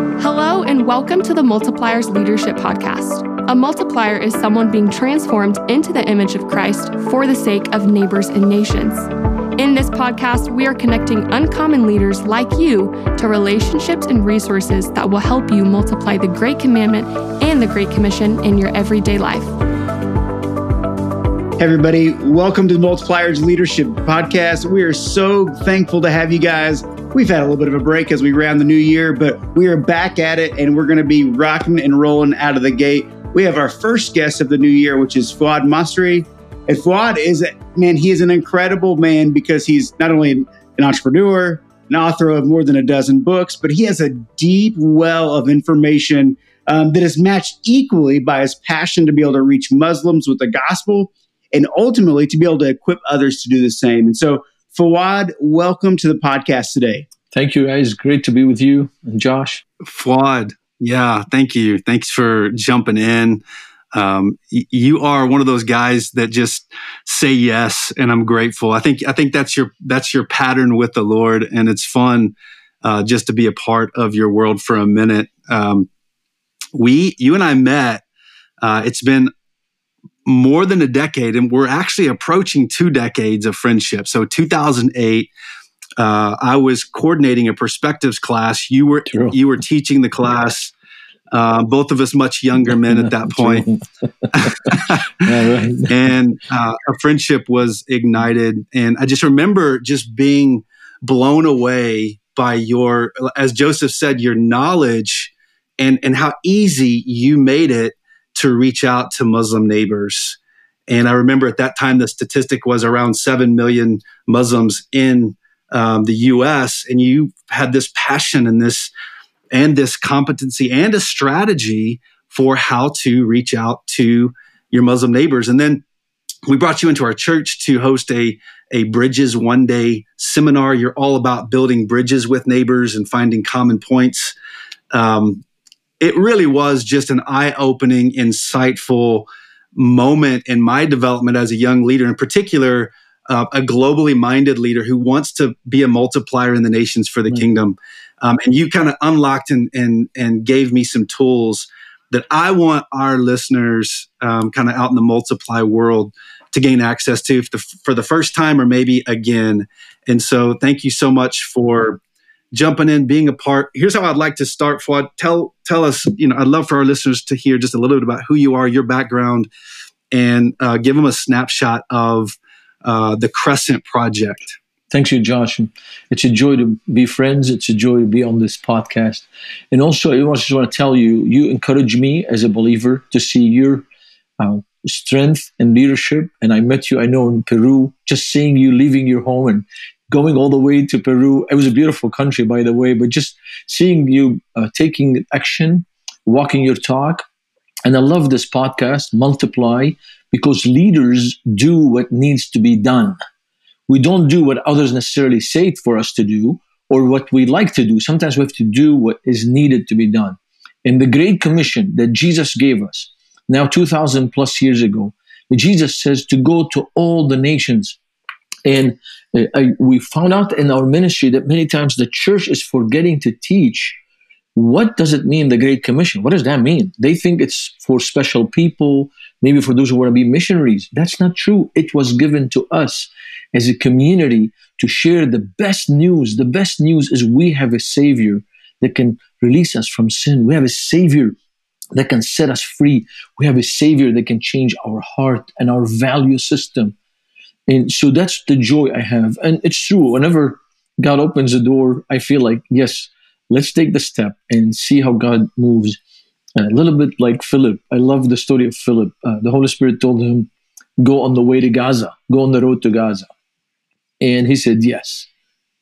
Hello, and welcome to the Multipliers Leadership Podcast. A multiplier is someone being transformed into the image of Christ for the sake of neighbors and nations. In this podcast, we are connecting uncommon leaders like you to relationships and resources that will help you multiply the Great Commandment and the Great Commission in your everyday life. Hey everybody, welcome to the Multipliers Leadership Podcast. We are so thankful to have you guys. We've had a little bit of a break as we round the new year, but we are back at it and we're going to be rocking and rolling out of the gate. We have our first guest of the new year, which is Fouad Masri. And Fouad is, a, man, he is an incredible man because he's not only an entrepreneur, an author of more than a dozen books, but he has a deep well of information um, that is matched equally by his passion to be able to reach Muslims with the gospel and ultimately to be able to equip others to do the same. And so, Fouad, welcome to the podcast today. Thank you, guys. Great to be with you and Josh. Fouad, yeah, thank you. Thanks for jumping in. Um, y- you are one of those guys that just say yes, and I'm grateful. I think I think that's your that's your pattern with the Lord, and it's fun uh, just to be a part of your world for a minute. Um, we, you and I met. Uh, it's been more than a decade, and we're actually approaching two decades of friendship. So 2008. Uh, I was coordinating a perspectives class. You were True. you were teaching the class. Uh, both of us much younger men at that and uh, our friendship was ignited. And I just remember just being blown away by your, as Joseph said, your knowledge and, and how easy you made it to reach out to Muslim neighbors. And I remember at that time, the statistic was around 7 million Muslims in um, the US. And you had this passion and this, and this competency and a strategy for how to reach out to your Muslim neighbors. And then we brought you into our church to host a, a Bridges one day seminar. You're all about building bridges with neighbors and finding common points. Um, it really was just an eye opening, insightful moment in my development as a young leader, in particular, uh, a globally minded leader who wants to be a multiplier in the nations for the right. kingdom. Um, and you kind of unlocked and, and, and gave me some tools that I want our listeners um, kind of out in the multiply world to gain access to for the, for the first time or maybe again. And so thank you so much for jumping in, being a part. Here's how I'd like to start, Fouad. Tell tell us, you know, I'd love for our listeners to hear just a little bit about who you are, your background, and uh, give them a snapshot of uh, the Crescent Project. Thanks you, Josh. It's a joy to be friends. It's a joy to be on this podcast. And also, I just want to tell you, you encourage me as a believer to see your uh, strength and leadership. And I met you, I know, in Peru, just seeing you leaving your home and going all the way to Peru. It was a beautiful country, by the way, but just seeing you uh, taking action, walking your talk. And I love this podcast, Multiply, because leaders do what needs to be done. We don't do what others necessarily say for us to do or what we like to do. Sometimes we have to do what is needed to be done. In the Great Commission that Jesus gave us, now 2,000 plus years ago, Jesus says to go to all the nations and uh, I, we found out in our ministry that many times the church is forgetting to teach what does it mean the great commission? What does that mean? They think it's for special people maybe for those who want to be missionaries. That's not true. It was given to us as a community to share the best news. The best news is we have a savior that can release us from sin. We have a savior that can set us free. We have a savior that can change our heart and our value system and so that's the joy I have. And it's true. Whenever God opens the door, I feel like, yes, let's take the step and see how God moves. a little bit like Philip. I love the story of Philip. Uh, the Holy Spirit told him, go on the way to Gaza, go on the road to Gaza. And he said, yes.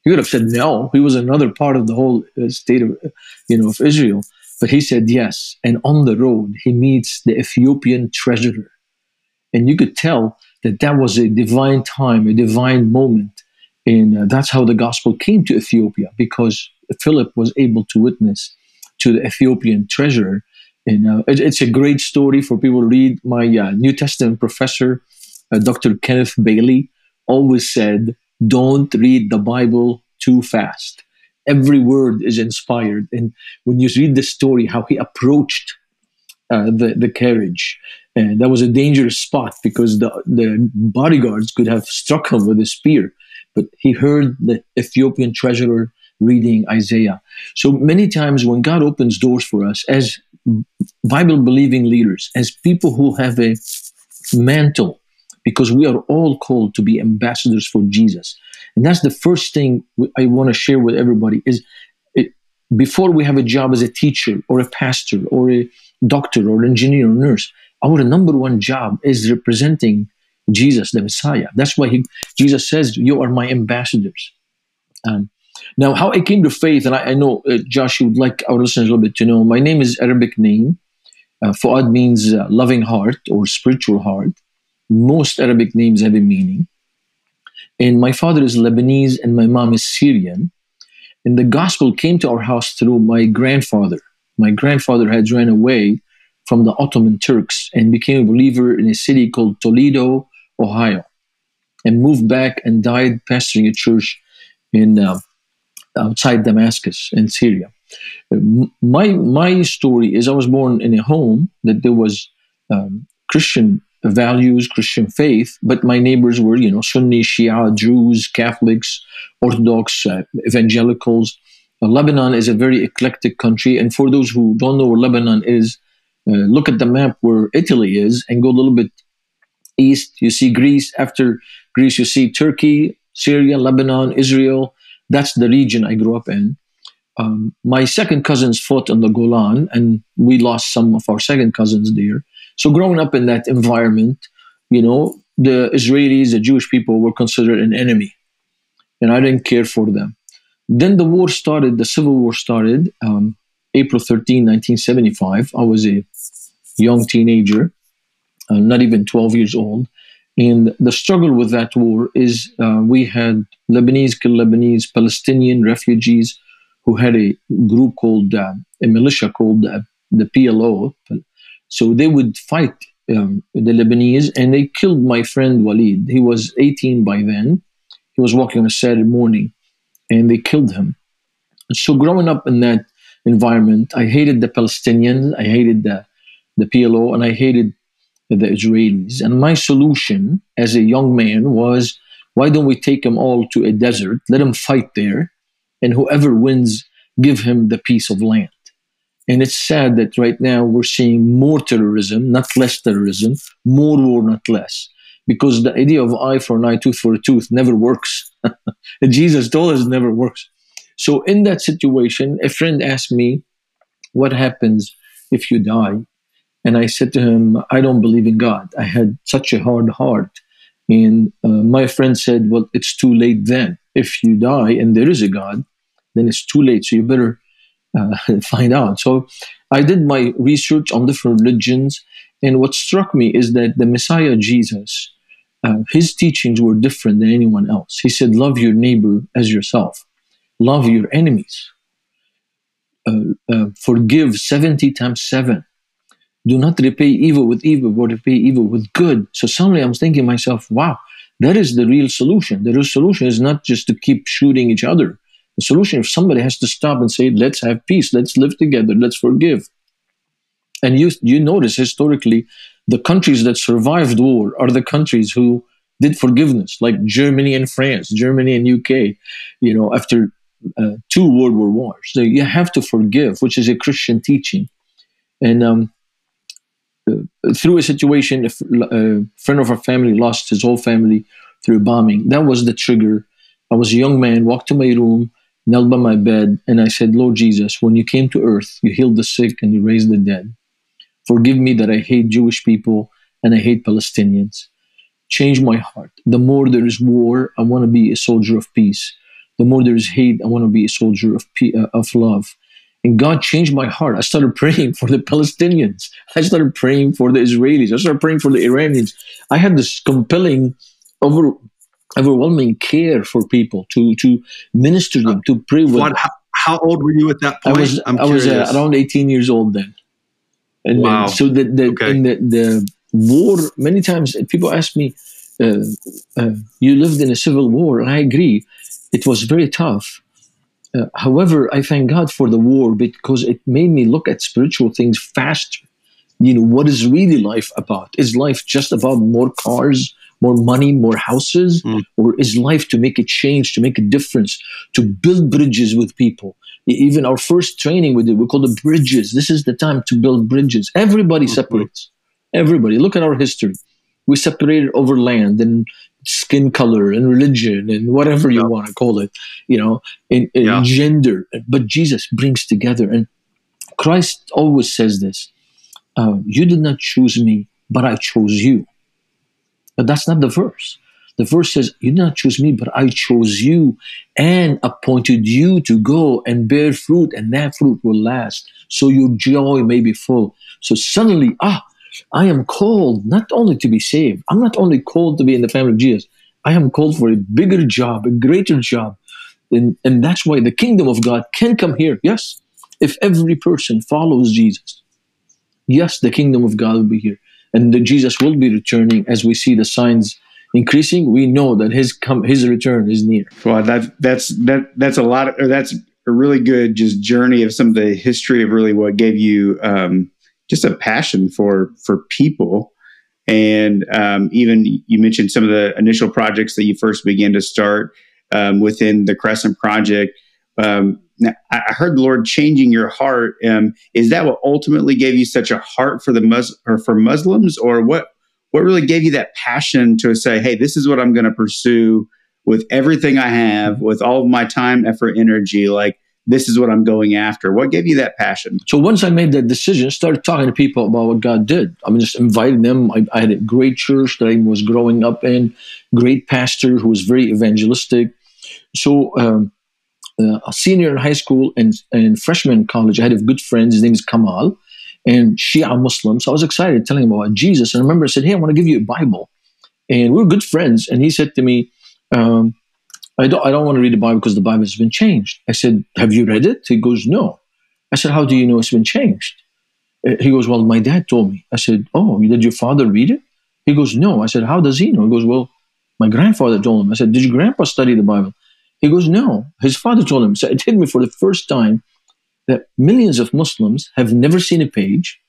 He would have said no. He was another part of the whole uh, state of, you know, of Israel. But he said yes. And on the road, he meets the Ethiopian treasurer. And you could tell that that was a divine time, a divine moment. And uh, that's how the gospel came to Ethiopia because Philip was able to witness to the Ethiopian treasurer. And uh, it, it's a great story for people to read. My uh, New Testament professor, uh, Dr. Kenneth Bailey, always said, Don't read the Bible too fast. every word is inspired. And when you read the story, how he approached uh, the the carriage, and that was a dangerous spot because the the bodyguards could have struck him with a spear, but he heard the Ethiopian treasurer reading Isaiah. So many times when God opens doors for us as Bible believing leaders, as people who have a mantle, because we are all called to be ambassadors for Jesus. And that's the first thing I want to share with everybody is it, before we have a job as a teacher or a pastor or a doctor or engineer or nurse, our number one job is representing Jesus, the Messiah. That's why he, Jesus says, You are my ambassadors. Um, now, how I came to faith, and I, I know, uh, Josh, you would like our listeners a little bit to know, my name is Arabic name. Uh, Fouad means uh, loving heart or spiritual heart. Most Arabic names have a meaning. And my father is Lebanese and my mom is Syrian. And the gospel came to our house through my grandfather. My grandfather had ran away from the Ottoman Turks and became a believer in a city called Toledo, Ohio, and moved back and died pastoring a church in uh, outside Damascus in Syria. My my story is I was born in a home that there was um, Christian values, Christian faith, but my neighbors were you know Sunni, Shia, Jews, Catholics, Orthodox, uh, evangelicals. Uh, Lebanon is a very eclectic country, and for those who don't know where Lebanon is, uh, look at the map where Italy is and go a little bit east. You see Greece. After Greece, you see Turkey, Syria, Lebanon, Israel, that's the region I grew up in. Um, my second cousins fought on the Golan, and we lost some of our second cousins there. So, growing up in that environment, you know, the Israelis, the Jewish people, were considered an enemy, and I didn't care for them. Then the war started, the civil war started, um, April 13, 1975. I was a young teenager, uh, not even 12 years old. And the struggle with that war is uh, we had Lebanese kill Lebanese, Palestinian refugees who had a group called uh, a militia called uh, the PLO. So they would fight um, the Lebanese, and they killed my friend Walid. He was 18 by then. He was walking on a Saturday morning, and they killed him. So growing up in that environment, I hated the Palestinians, I hated the the PLO, and I hated the Israelis. And my solution as a young man was why don't we take them all to a desert, let them fight there, and whoever wins, give him the piece of land. And it's sad that right now we're seeing more terrorism, not less terrorism, more war, not less. Because the idea of eye for an eye, tooth for a tooth never works. Jesus us never works. So, in that situation, a friend asked me, What happens if you die? And I said to him, I don't believe in God. I had such a hard heart. And uh, my friend said, Well, it's too late then. If you die and there is a God, then it's too late. So you better uh, find out. So I did my research on different religions. And what struck me is that the Messiah Jesus, uh, his teachings were different than anyone else. He said, Love your neighbor as yourself, love your enemies, uh, uh forgive 70 times 7 do not repay evil with evil, but repay evil with good. So suddenly I'm thinking myself, wow, that is the real solution. The real solution is not just to keep shooting each other. The solution is somebody has to stop and say, let's have peace, let's live together, let's forgive. And you you notice historically, the countries that survived war are the countries who did forgiveness, like Germany and France, Germany and UK. You know, after uh, two World War wars, so you have to forgive, which is a Christian teaching. And um, through a situation, a friend of our family lost his whole family through bombing. That was the trigger. I was a young man, walked to my room, knelt by my bed, and I said, Lord Jesus, when you came to earth, you healed the sick and you raised the dead. Forgive me that I hate Jewish people and I hate Palestinians. Change my heart. The more there is war, I want to be a soldier of peace. The more there is hate, I want to be a soldier of, pe- uh, of love. And God changed my heart. I started praying for the Palestinians. I started praying for the Israelis. I started praying for the Iranians. I had this compelling, over, overwhelming care for people to to minister them, to pray with. What, how, how, old were you at that point? I was I'm i was uh, around 18 years old then. And wow. Then, so the the, okay. the the war. Many times people ask me, uh, uh, "You lived in a civil war," and I agree. It was very tough Uh, however, I thank God for the war because it made me look at spiritual things faster. You know, what is really life about? Is life just about more cars, more money, more houses? Mm. Or is life to make a change, to make a difference, to build bridges with people? Even our first training we did, we call it bridges. This is the time to build bridges. Everybody mm-hmm. separates. Everybody. Look at our history. We separated over land and skin color and religion and whatever you yeah. want to call it, you know, in, yeah. gender. But Jesus brings together. And Christ always says this uh, You did not choose me, but I chose you. But that's not the verse. The verse says, You did not choose me, but I chose you and appointed you to go and bear fruit, and that fruit will last, so your joy may be full. So suddenly, ah, I am called not only to be saved, I'm not only called to be in the family of Jesus, I am called for a bigger job, a greater job. And, and that's why the kingdom of God can come here. Yes, if every person follows Jesus, yes, the kingdom of God will be here. And Jesus will be returning as we see the signs increasing. We know that his come his return is near. Well, that that's that that's a lot. Of, that's a really good just journey of some of the history of really what gave you um, just a passion for for people. And um, even you mentioned some of the initial projects that you first began to start um, within the Crescent Project. Um, now, I heard the Lord changing your heart. Um, is that what ultimately gave you such a heart for the Mus- or for Muslims, or what? What really gave you that passion to say, "Hey, this is what I'm going to pursue with everything I have, with all of my time, effort, energy"? Like this is what I'm going after? What gave you that passion? So once I made that decision, started talking to people about what God did. I mean, just inviting them. I, I had a great church that I was growing up in, great pastor who was very evangelistic. So um, uh, a senior in high school and, and freshman in college, I had a good friend. His name is Kamal, and Shia Muslim. So I was excited telling him about Jesus. And I remember I said, "Hey, I want to give you a Bible." And we are good friends. And he said to me, um, I don't, I don't want to read the Bible because the Bible has been changed. I said, Have you read it? He goes, No. I said, How do you know it's been changed? Uh, he goes, Well, my dad told me. I said, Oh, did your father read it? He goes, No. I said, How does he know? He goes, Well, my grandfather told him. I said, Did your grandpa study the Bible? He goes, No. His father told him. So it hit me for the first time that millions of Muslims have never seen a page.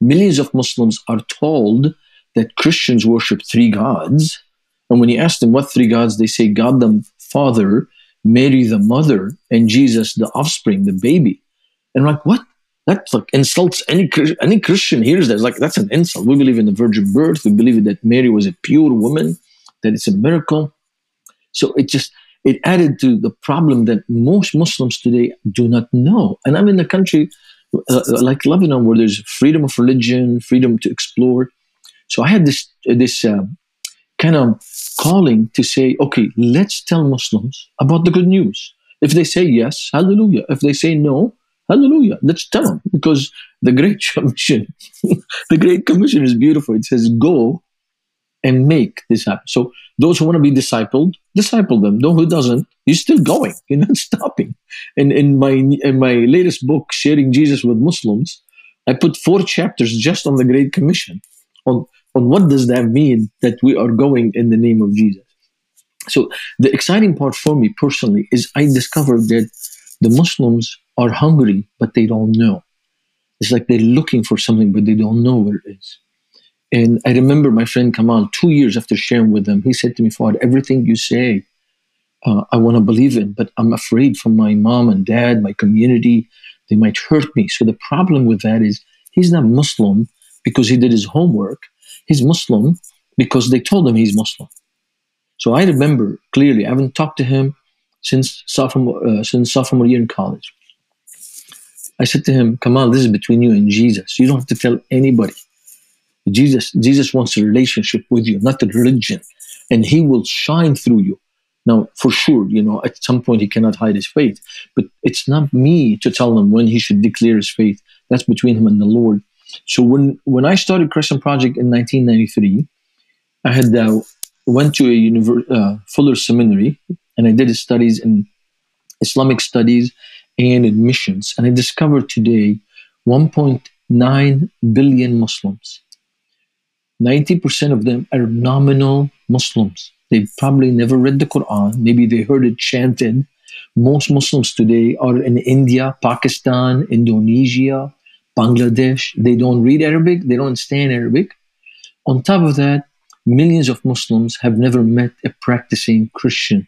Millions of Muslims are told that Christians worship three gods and when you ask them what three gods, they say God the Father, Mary the mother, and Jesus the offspring, the baby. And like, what? That like insults any any Christian hears that. It's Like that's an insult. We believe in the virgin birth. We believe that Mary was a pure woman. That it's a miracle. So it just it added to the problem that most Muslims today do not know. And I'm in a country uh, uh, like Lebanon where there's freedom of religion, freedom to explore. So I had this this uh, kind of calling to say, okay, let's tell Muslims about the good news. If they say yes, hallelujah. If they say no, hallelujah. Let's tell them because the Great Commission, the Great Commission is beautiful. It says, go and make this happen. So those who want to be discipled, disciple them. Those who doesn't, you're still going. You're not stopping. And in my in my latest book, Sharing Jesus with Muslims, I put four chapters just on the Great Commission, on on what does that mean that we are going in the name of Jesus. So the exciting part for me personally is I discovered that the Muslims are hungry, but they don't know. It's like they're looking for something, but they don't know where it is. And I remember my friend Kamal, two years after sharing with them, he said to me, Fouad, everything you say, uh, I want to believe in, but I'm afraid for my mom and dad, my community, they might hurt me. So the problem with that is he's not Muslim because he did his homework he's Muslim because they told him he's Muslim. So I remember clearly, I haven't talked to him since sophomore, uh, since sophomore year in college. I said to him, Kamal, this is between you and Jesus. You don't have to tell anybody. Jesus, Jesus wants a relationship with you, not a religion. And he will shine through you. Now, for sure, you know, at some point he cannot hide his faith, but it's not me to tell him when he should declare his faith. That's between him and the Lord. So when when I started Crescent Project in 1993, I had uh, went to a uh, Fuller Seminary and I did studies in Islamic studies and in missions, and I discovered today 1.9 billion Muslims. 90% of them are nominal Muslims. They've probably never read the Quran. Maybe they heard it chanted, Most Muslims today are in India, Pakistan, Indonesia, Bangladesh. They don't read Arabic, they don't understand Arabic. On top of that, millions of Muslims have never met a practicing Christian.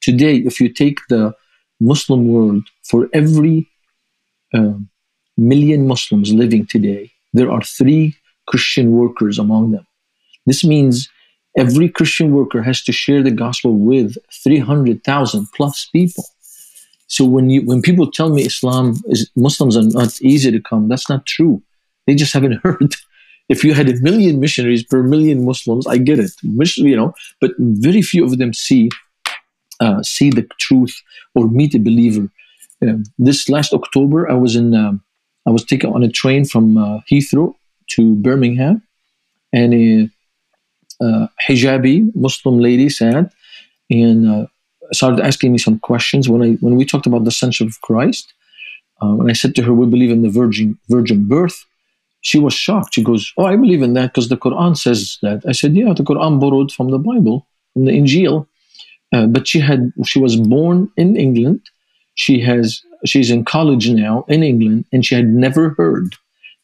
Today, if you take the Muslim world, for every uh, million Muslims living today, there are three Christian workers among them. This means every Christian worker has to share the gospel with 300,000 plus people. So when you when people tell me Islam is Muslims are not easy to come, that's not true. They just haven't heard. If you had a million missionaries per million Muslims, I get it, you know, but very few of them see uh, see the truth or meet a believer. Uh, this last October, I was in um, I was taken on a train from uh, Heathrow to Birmingham, and a uh, hijabi Muslim lady sat and uh, started asking me some questions when I when we talked about the sonship of Christ. Um, and I said to her, "We believe in the virgin virgin birth." She was shocked. She goes, "Oh, I believe in that because the Quran says that." I said, "Yeah, the Quran borrowed from the Bible, from the Injil." Uh, but she had she was born in England. She has she's in college now in England, and she had never heard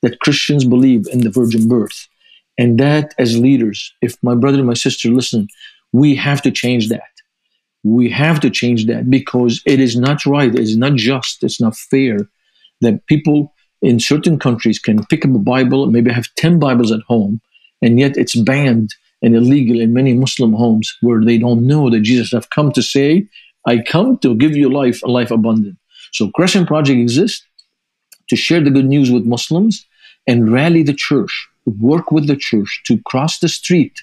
that Christians believe in the virgin birth. And that, as leaders, if my brother and my sister listen, we have to change that. We have to change that because it is not right. It's not just. It's not fair that people in certain countries can pick up a Bible, maybe have 10 Bibles at home, and yet it's banned and illegal in many Muslim homes where they don't know that Jesus have come to say, I come to give you life a life abundant. So Crescent Project exists to share the good news with Muslims and rally the church, work with the church to cross the street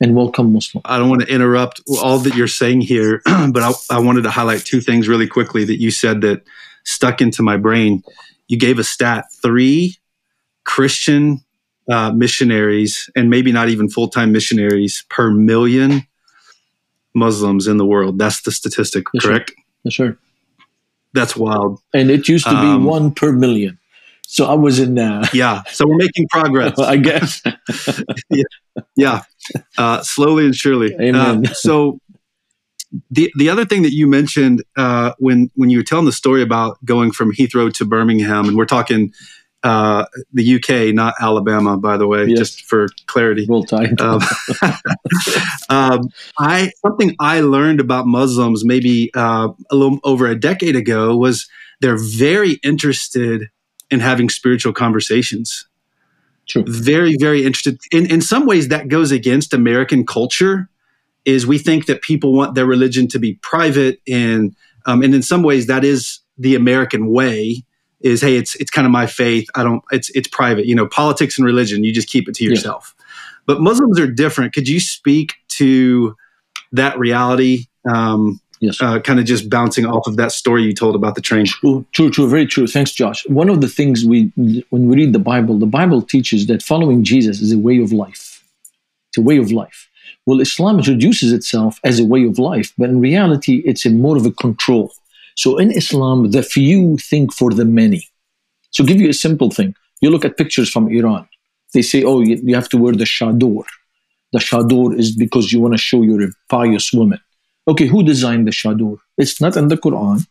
and welcome Muslims. I don't want to interrupt all that you're saying here, but I, I, wanted to highlight two things really quickly that you said that stuck into my brain. You gave a stat three Christian uh, missionaries, and maybe not even full time missionaries per million Muslims in the world. That's the statistic, yes, correct? Sir. Yes, sir. That's wild. And it used to be um, one per million. So I was in. Uh, yeah. So we're making progress. I guess. yeah. yeah. Uh, slowly and surely. Amen. Uh, so the the other thing that you mentioned uh, when when you were telling the story about going from Heathrow to Birmingham, and we're talking uh, the UK, not Alabama, by the way, yes. just for clarity. Roll Tide. Um, um, I something I learned about Muslims maybe uh, a little over a decade ago was they're very interested in having spiritual conversations. True. Very, very interested. In in some ways, that goes against American culture. Is we think that people want their religion to be private, and um, and in some ways, that is the American way is hey it's it's kind of my faith i don't it's it's private you know politics and religion you just keep it to yourself yeah. but muslims are different could you speak to that reality um, yes uh, kind of just bouncing off of that story you told about the train true, true true very true thanks josh one of the things we when we read the bible the bible teaches that following jesus is a way of life it's a way of life well islam introduces itself as a way of life but in reality it's a mode of a control so in Islam, the few think for the many. So give you a simple thing. You look at pictures from Iran. They say, oh, you, you have to wear the chador. The chador is because you want to show you're a pious woman. Okay, who designed the chador? It's not in the Quran.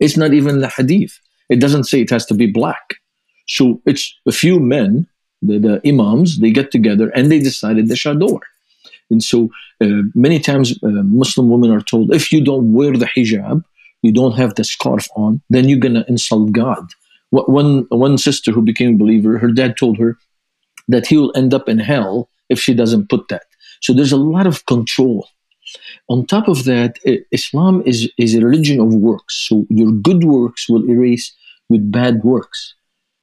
It's not even the hadith. It doesn't say it has to be black. So it's a few men, the, the imams, they get together and they decided the chador. And so uh, many times uh, Muslim women are told, if you don't wear the hijab, you don't have the scarf on, then you're going to insult God. One, one sister who became a believer, her dad told her that he will end up in hell if she doesn't put that. So there's a lot of control. On top of that, Islam is, is a religion of works. So your good works will erase with bad works.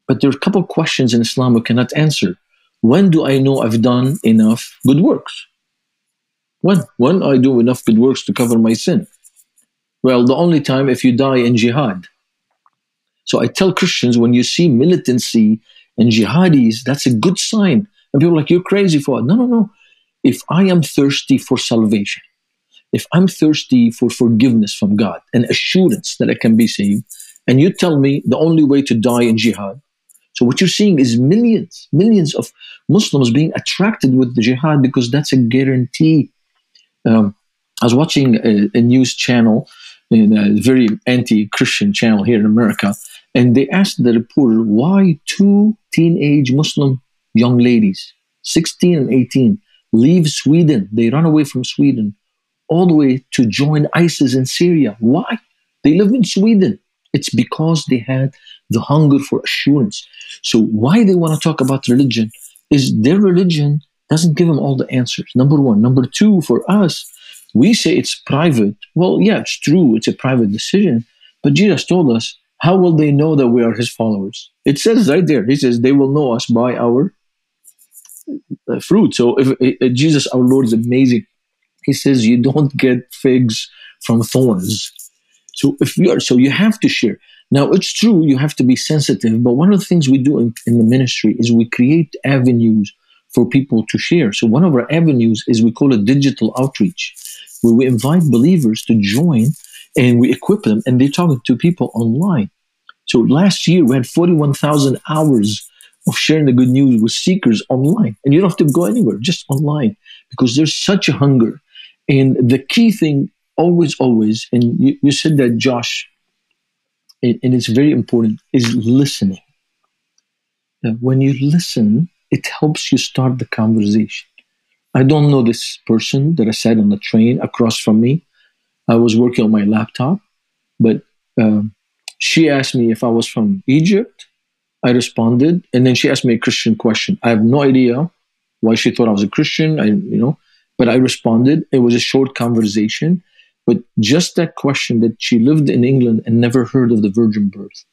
But there are a couple of questions in Islam we cannot answer. When do I know I've done enough good works? When? When I do enough good works to cover my sin? Well, the only time if you die in jihad. So I tell Christians when you see militancy and jihadis, that's a good sign. And people are like, you're crazy for it. No, no, no. If I am thirsty for salvation, if I'm thirsty for forgiveness from God and assurance that I can be saved, and you tell me the only way to die in jihad, so what you're seeing is millions, millions of Muslims being attracted with the jihad because that's a guarantee. Um, I was watching a, a news channel a very anti-Christian channel here in America, and they asked the reporter why two teenage Muslim young ladies, 16 and 18, leave Sweden. They run away from Sweden all the way to join ISIS in Syria. Why? They live in Sweden. It's because they had the hunger for assurance. So why they want to talk about religion is their religion doesn't give them all the answers. Number one. Number two, for us, we say it's private. Well, yeah, it's true. It's a private decision. But Jesus told us, how will they know that we are his followers? It says right there. He says, they will know us by our uh, fruit. So if, if uh, Jesus, our Lord, is amazing. He says, you don't get figs from thorns. So if you are, so you have to share. Now it's true you have to be sensitive, but one of the things we do in, in the ministry is we create avenues for people to share. So one of our avenues is we call it digital outreach, where we invite believers to join and we equip them, and they're talking to people online. So last year we had 41,000 hours of sharing the good news with seekers online, and you don't have to go anywhere, just online, because there's such a hunger. And the key thing, always, always, and you, you said that, Josh, and, and it's very important, is listening. when you listen, it helps you start the conversation. I don't know this person that I sat on the train across from me. I was working on my laptop, but um, she asked me if I was from Egypt. I responded, and then she asked me a Christian question. I have no idea why she thought I was a Christian. I, you know, but I responded. It was a short conversation, but just that question that she lived in England and never heard of the virgin birth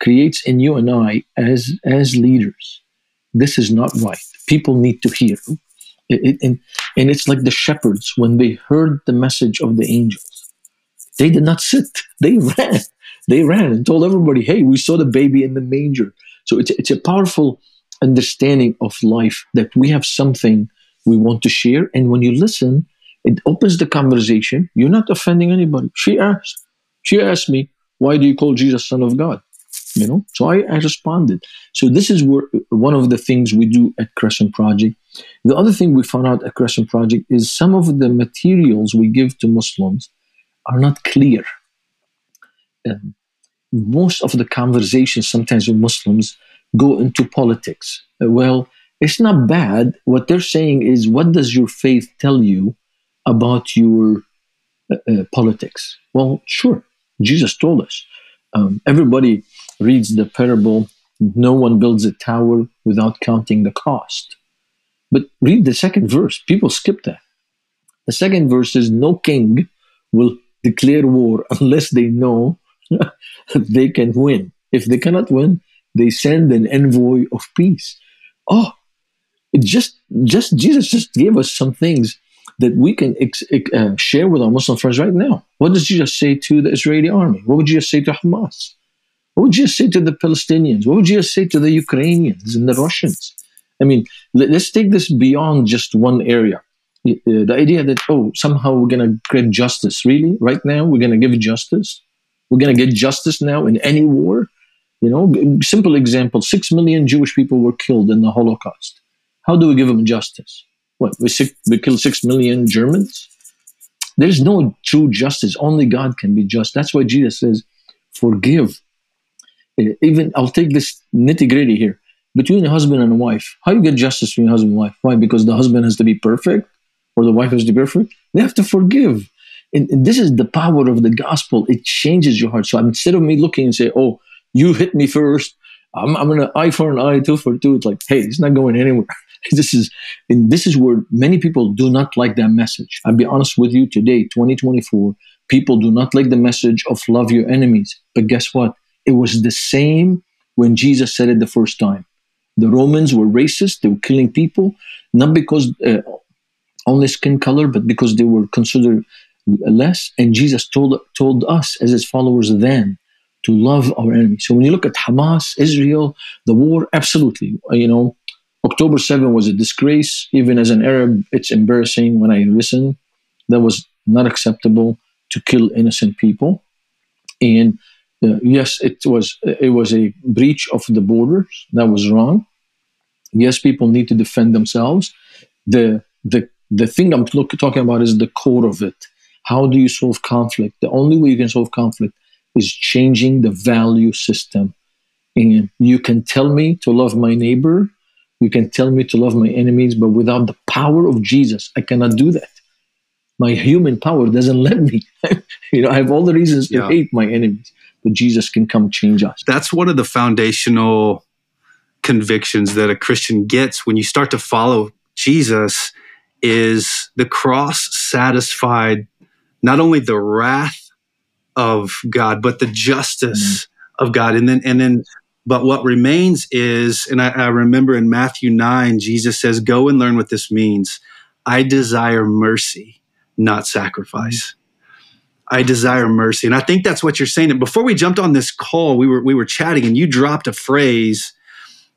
creates in you and I as as leaders. This is not right. People need to hear. It, it, and, and it's like the shepherds when they heard the message of the angels. They did not sit. They ran. They ran and told everybody, hey, we saw the baby in the manger. So it's, it's a powerful understanding of life that we have something we want to share. And when you listen, it opens the conversation. You're not offending anybody. She asked, she asked me, why do you call Jesus Son of God? You know, so I, I responded. So this is where, one of the things we do at Crescent Project. The other thing we found out at Crescent Project is some of the materials we give to Muslims are not clear. Um, most of the conversations sometimes with Muslims go into politics. Uh, well, it's not bad. What they're saying is, what does your faith tell you about your uh, uh, politics? Well, sure. Jesus told us. Um, everybody reads the parable no one builds a tower without counting the cost. But read the second verse. People skip that. The second verse is no king will declare war unless they know they can win. If they cannot win, they send an envoy of peace. Oh, it just just Jesus just gave us some things that we can ex- uh, share with our Muslim friends right now. What does Jesus say to the Israeli army? What would Jesus say to Hamas? What would Jesus say to the Palestinians? What would Jesus say to the Ukrainians and the Russians? I mean, let, us take this beyond just one area. Uh, the idea that, oh, somehow we're going to create justice. Really? Right now, we're going to give justice? We're going to get justice now in any war? You know, simple example six million Jewish people were killed in the Holocaust. How do we give them justice? What, we, six, we kill six million Germans? There's no true justice. Only God can be just. That's why Jesus says, forgive. Uh, even, I'll take this nitty gritty here. Between a husband and a wife, how you get justice between husband and wife? Why? Because the husband has to be perfect or the wife has to be perfect? They have to forgive. And, and this is the power of the gospel. It changes your heart. So instead of me looking and say, oh, you hit me first, I'm, I'm to eye for an eye, tooth for tooth. Like, hey, it's not going anywhere. this is and this is where many people do not like that message. I'll be honest with you today, 2024, people do not like the message of love your enemies. But guess what? It was the same when Jesus said it the first time. The Romans were racist; they were killing people not because uh, only skin color, but because they were considered less. And Jesus told told us as his followers then to love our enemies. So when you look at Hamas, Israel, the war, absolutely, you know, October 7 was a disgrace. Even as an Arab, it's embarrassing when I listen. That was not acceptable to kill innocent people. And uh, yes, it was it was a breach of the borders. That was wrong. Yes, people need to defend themselves. The the the thing I'm look, talking about is the core of it. How do you solve conflict? The only way you can solve conflict is changing the value system. And you can tell me to love my neighbor, you can tell me to love my enemies, but without the power of Jesus, I cannot do that. My human power doesn't let me. you know, I have all the reasons to yeah. hate my enemies, but Jesus can come change us. That's one of the foundational convictions that a Christian gets when you start to follow Jesus is the cross satisfied not only the wrath of God, but the justice mm-hmm. of God. And then, and then, but what remains is, and I, I remember in Matthew 9, Jesus says, Go and learn what this means. I desire mercy, not sacrifice. I desire mercy. And I think that's what you're saying. And before we jumped on this call, we were we were chatting and you dropped a phrase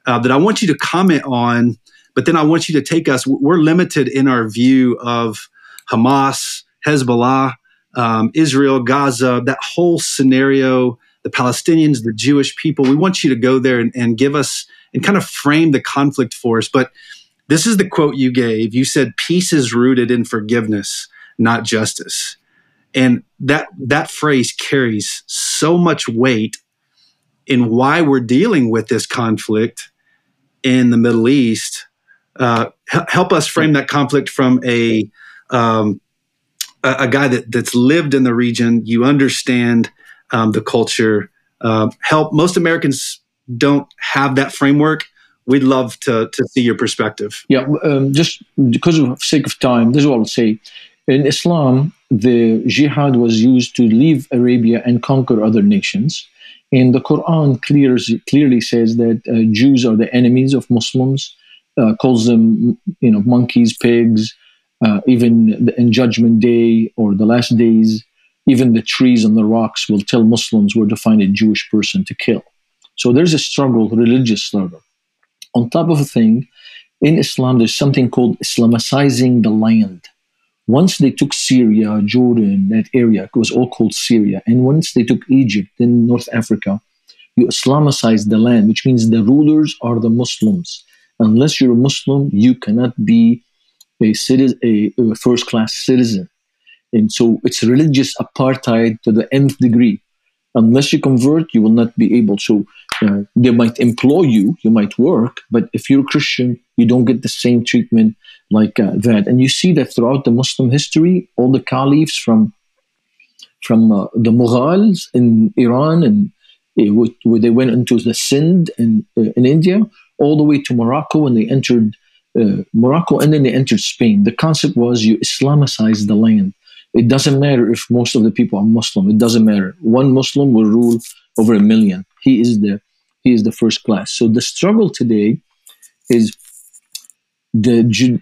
uh, that I want you to comment on, but then I want you to take us. We're limited in our view of Hamas, Hezbollah, um, Israel, Gaza, that whole scenario, the Palestinians, the Jewish people. We want you to go there and, and give us and kind of frame the conflict for us. But this is the quote you gave. You said, "Peace is rooted in forgiveness, not justice." And that that phrase carries so much weight in why we're dealing with this conflict in the Middle East. Uh, help us frame that conflict from a um, a, a, guy that that's lived in the region. You understand um, the culture. Uh, help most Americans don't have that framework. We'd love to to see your perspective. Yeah, um, just because of sake of time, this is what I'll say. In Islam, the jihad was used to leave Arabia and conquer other nations. And the Quran clears, clearly says that uh, Jews are the enemies of Muslims, uh, calls them, you know, monkeys, pigs, uh, even in Judgment Day or the last days, even the trees and the rocks will tell Muslims where to find a Jewish person to kill. So there's a struggle, religious struggle. On top of a thing, in Islam, there's something called Islamicizing the land. Once they took Syria, Jordan, that area, it was all called Syria. And once they took Egypt, then North Africa, you Islamicize the land, which means the rulers are the Muslims. Unless you're a Muslim, you cannot be a, citizen, a, a first class citizen. And so it's religious apartheid to the nth degree. Unless you convert, you will not be able. So uh, they might employ you, you might work, but if you're a Christian, you don't get the same treatment like uh, that. And you see that throughout the Muslim history, all the caliphs from from uh, the Mughals in Iran and uh, where they went into the Sindh in, uh, in India, all the way to Morocco when they entered uh, Morocco and then they entered Spain. The concept was you Islamicize the land. It doesn't matter if most of the people are Muslim. It doesn't matter. One Muslim will rule over a million. He is the he is the first class. So the struggle today is the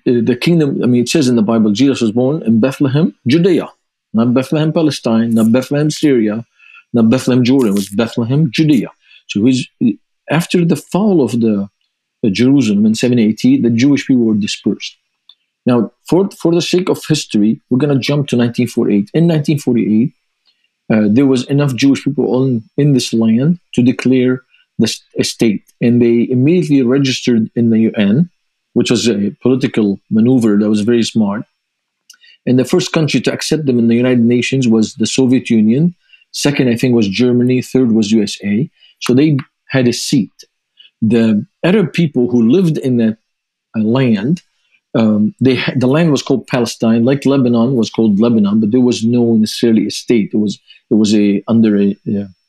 uh, the kingdom. I mean, it says in the Bible, Jesus was born in Bethlehem, Judea, not Bethlehem, Palestine, not Bethlehem, Syria, not Bethlehem, Jordan. It was Bethlehem, Judea. So he's after the fall of the Jerusalem in 780, the Jewish people were dispersed. Now, for, for the sake of history, we're going to jump to 1948. In 1948, uh, there was enough Jewish people on, in this land to declare the state, and they immediately registered in the UN, which was a political maneuver that was very smart. And the first country to accept them in the United Nations was the Soviet Union. Second, I think, was Germany. Third was USA. So they had a seat the Arab people who lived in that uh, land, um, they the land was called Palestine, like Lebanon was called Lebanon, but there was no necessarily a state. It was it was a under a,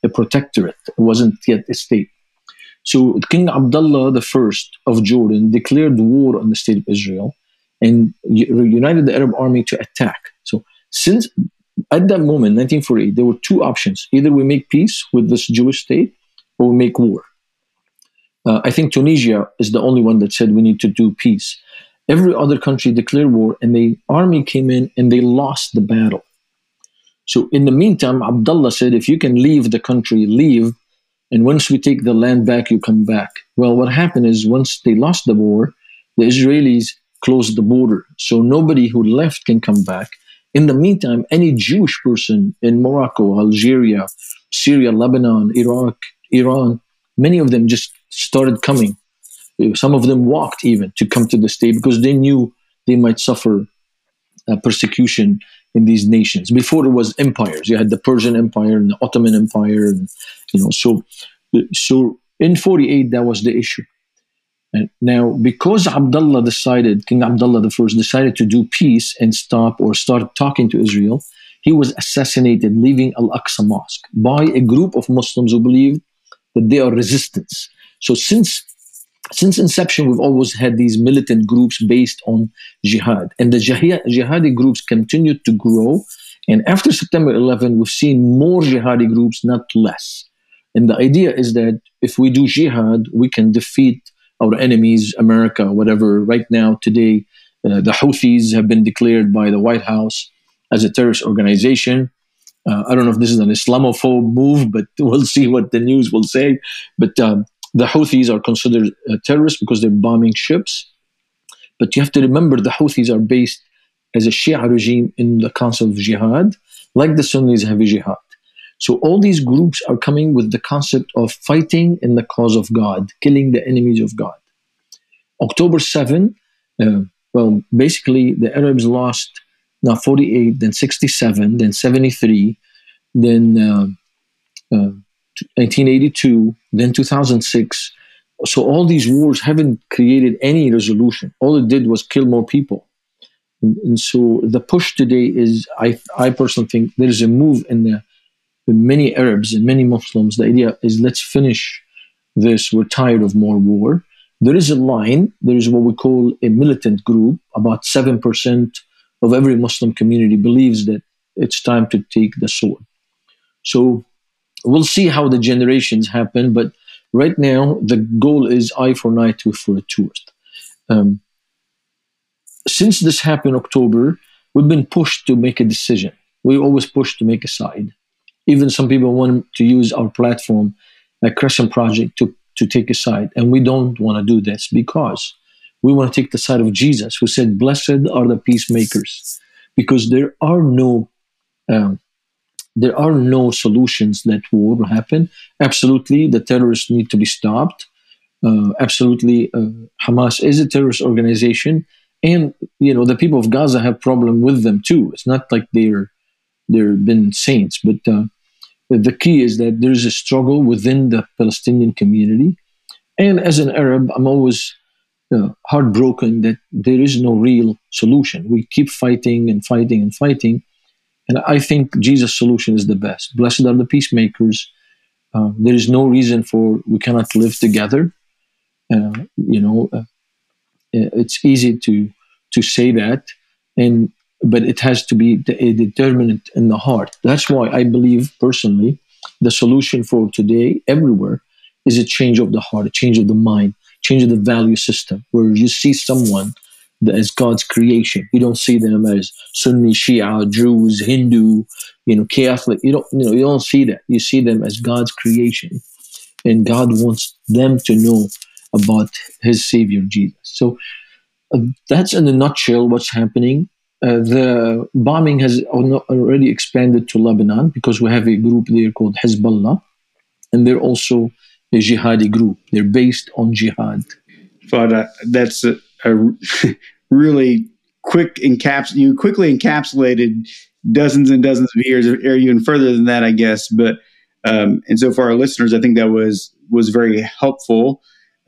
a protectorate. It wasn't yet a state. So King Abdullah the First of Jordan declared war on the state of Israel and united the Arab army to attack. So since at that moment, 1948, there were two options: either we make peace with this Jewish state, or we make war. Uh, I think Tunisia is the only one that said we need to do peace. Every other country declared war, and the army came in and they lost the battle. So, in the meantime, Abdullah said, if you can leave the country, leave. And once we take the land back, you come back. Well, what happened is once they lost the war, the Israelis closed the border. So nobody who left can come back. In the meantime, any Jewish person in Morocco, Algeria, Syria, Lebanon, Iraq, Iran, many of them just started coming. Some of them walked even to come to the state because they knew they might suffer uh, persecution in these nations. Before it was empires. You had the Persian Empire and the Ottoman Empire, and you know. So, so in 48, that was the issue. And now, because Abdullah decided, King Abdullah the First decided to do peace and stop or start talking to Israel, he was assassinated, leaving Al Aqsa Mosque by a group of Muslims who believed that they are resistance. So since since inception, we've always had these militant groups based on jihad, and the jihadi groups continued to grow. And after September 11, we've seen more jihadi groups, not less. And the idea is that if we do jihad, we can defeat our enemies, America, whatever. Right now, today, uh, the Houthis have been declared by the White House as a terrorist organization. Uh, I don't know if this is an Islamophobe move, but we'll see what the news will say. But um, the Houthis are considered uh, terrorists because they're bombing ships. But you have to remember the Houthis are based as a Shia regime in the Council of Jihad, like the Sunnis have a jihad. So all these groups are coming with the concept of fighting in the cause of God, killing the enemies of God. October 7, uh, well, basically the Arabs lost now 48, then 67, then 73, then uh, uh, 1982, then 2006. So all these wars haven't created any resolution. All it did was kill more people. And, and so the push today is, I, I personally think there is a move in the in many Arabs and many Muslims. The idea is let's finish this. We're tired of more war. There is a line. There is what we call a militant group. About seven percent of every Muslim community believes that it's time to take the sword. So we'll see how the generations happen, but right now the goal is eye for an eye, tooth for a tooth. Um, since this happened October, we've been pushed to make a decision. We always push to make a side. Even some people want to use our platform, like Crescent Project, to, to take a side. And we don't want to do this because we want to take the side of Jesus, who said, Blessed are the peacemakers, because there are no um, there are no solutions that war will happen. Absolutely, the terrorists need to be stopped. Uh, absolutely, uh, Hamas is a terrorist organization, and you know the people of Gaza have problem with them too. It's not like they're they're been saints, but uh, the key is that there's a struggle within the Palestinian community. And as an Arab, I'm always uh, heartbroken that there is no real solution. We keep fighting and fighting and fighting, and I think Jesus' solution is the best. Blessed are the peacemakers. Uh, there is no reason for we cannot live together. Uh, you know, uh, it's easy to to say that, and but it has to be a determinant in the heart. That's why I believe personally the solution for today everywhere is a change of the heart, a change of the mind, change the value system, where you see someone as God's creation. You don't see them as Sunni, Shia, Jews, Hindu, you know, Catholic. You don't, you know, you don't see that. You see them as God's creation, and God wants them to know about His Savior Jesus. So uh, that's in a nutshell what's happening. Uh, the bombing has already expanded to Lebanon because we have a group there called Hezbollah, and they're also a jihadi group. They're based on jihad. Father, that's a, a really quick encaps you quickly encapsulated dozens and dozens of years or even further than that i guess but um, and so for our listeners i think that was was very helpful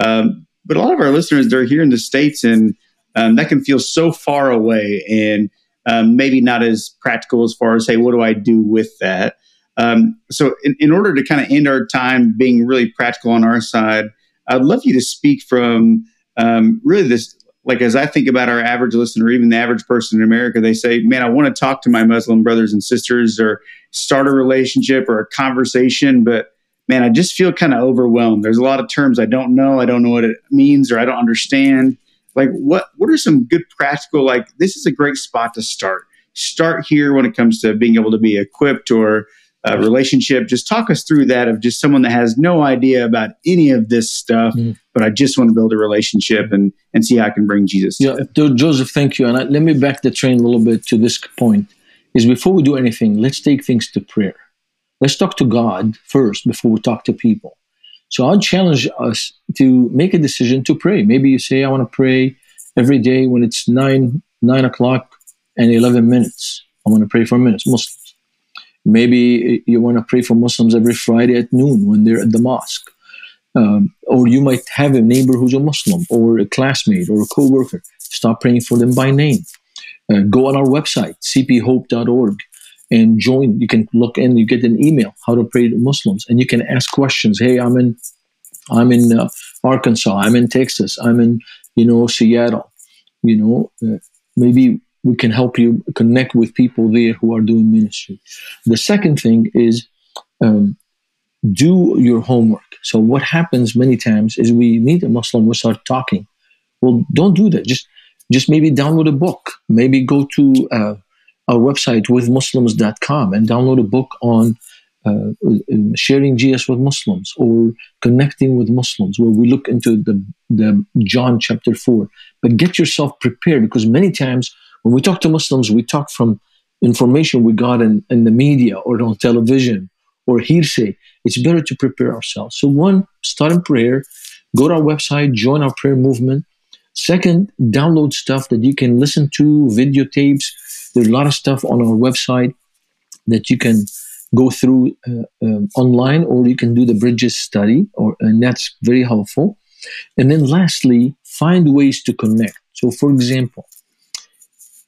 um, but a lot of our listeners they're here in the states and um, that can feel so far away and um, maybe not as practical as far as hey what do i do with that um, so in, in order to kind of end our time being really practical on our side i'd love you to speak from um, really this like as I think about our average listener, even the average person in America, they say, "Man, I want to talk to my Muslim brothers and sisters, or start a relationship or a conversation, but man, I just feel kind of overwhelmed. There's a lot of terms I don't know. I don't know what it means, or I don't understand. Like, what what are some good practical? Like, this is a great spot to start. Start here when it comes to being able to be equipped or uh, relationship. Just talk us through that of just someone that has no idea about any of this stuff, mm. but I just want to build a relationship and and see how I can bring Jesus. Yeah, Joseph, thank you. And I, let me back the train a little bit to this point. Is before we do anything, let's take things to prayer. Let's talk to God first before we talk to people. So I'd challenge us to make a decision to pray. Maybe you say, I want to pray every day when it's nine nine o'clock and 11 minutes. I want to pray for minutes. Muslims. Maybe you want to pray for Muslims every Friday at noon when they're at the mosque. Um, or you might have a neighbor who's a Muslim, or a classmate, or a co-worker. Start praying for them by name. Uh, go on our website, cphope.org, and join. You can look in. You get an email how to pray to Muslims, and you can ask questions. Hey, I'm in, I'm in uh, Arkansas. I'm in Texas. I'm in, you know, Seattle. You know, uh, maybe we can help you connect with people there who are doing ministry. The second thing is um, do your homework. So what happens many times is we meet a Muslim, we start talking. Well, don't do that. Just just maybe download a book. Maybe go to uh, our website withmuslims.com and download a book on uh, sharing Jesus with Muslims or connecting with Muslims, where we look into the, the John chapter 4. But get yourself prepared because many times when we talk to Muslims, we talk from information we got in, in the media or on television or hearsay. It's better to prepare ourselves. So, one, start in prayer, go to our website, join our prayer movement. Second, download stuff that you can listen to, videotapes. There's a lot of stuff on our website that you can go through uh, um, online, or you can do the Bridges study, or and that's very helpful. And then, lastly, find ways to connect. So, for example,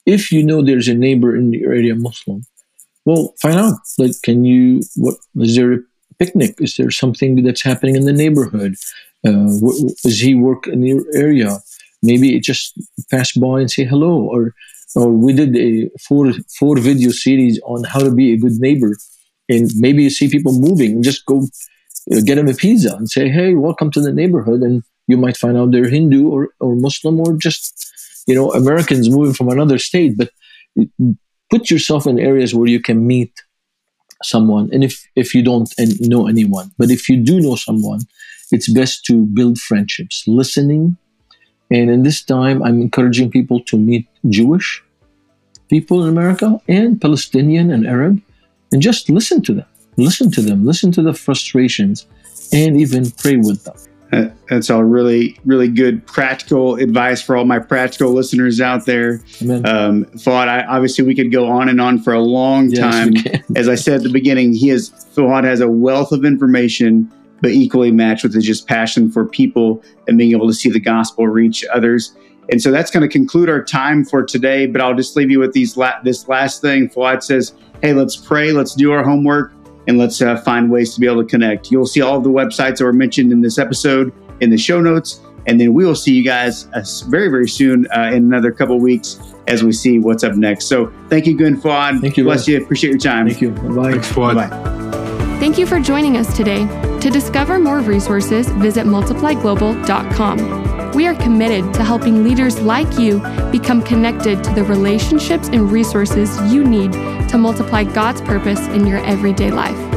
if you know there's a neighbor in your area Muslim, well, find out. Like, can you? What is there a picnic? Is there something that's happening in the neighborhood? Uh, does he work in your area? Maybe just pass by and say hello. Or, or we did a four four video series on how to be a good neighbor, and maybe you see people moving, just go uh, get them a pizza and say, "Hey, welcome to the neighborhood," and you might find out they're Hindu or or Muslim or just you know Americans moving from another state, but put yourself in areas where you can meet someone. And if if you don't know anyone but if you do know someone it's best to build friendships listening. And in this time i'm encouraging people to meet jewish people in america and palestinian and arab and just listen to them. Listen to them. Listen to the frustrations and even pray with them that's all really, really good practical advice for all my practical listeners out there. Um, Fouad, I, obviously, we could go on and on for a long time. As I said at the beginning, he has Fouad has a wealth of information, but equally matched with his just passion for people and being able to see the gospel reach others. And so that's going to conclude our time for today. But I'll just leave you with these la- this last thing. Fouad says, "Hey, let's pray. Let's do our homework." And let's uh, find ways to be able to connect. You'll see all of the websites that were mentioned in this episode in the show notes. And then we will see you guys uh, very, very soon uh, in another couple weeks as we see what's up next. So thank you, Gun Fouad. Thank you. Bless man. you. Appreciate your time. Thank you. Bye-bye. Thanks, Fouad. Bye-bye. Thank you for joining us today. To discover more resources, visit multiplyglobal.com. We are committed to helping leaders like you become connected to the relationships and resources you need to multiply God's purpose in your everyday life.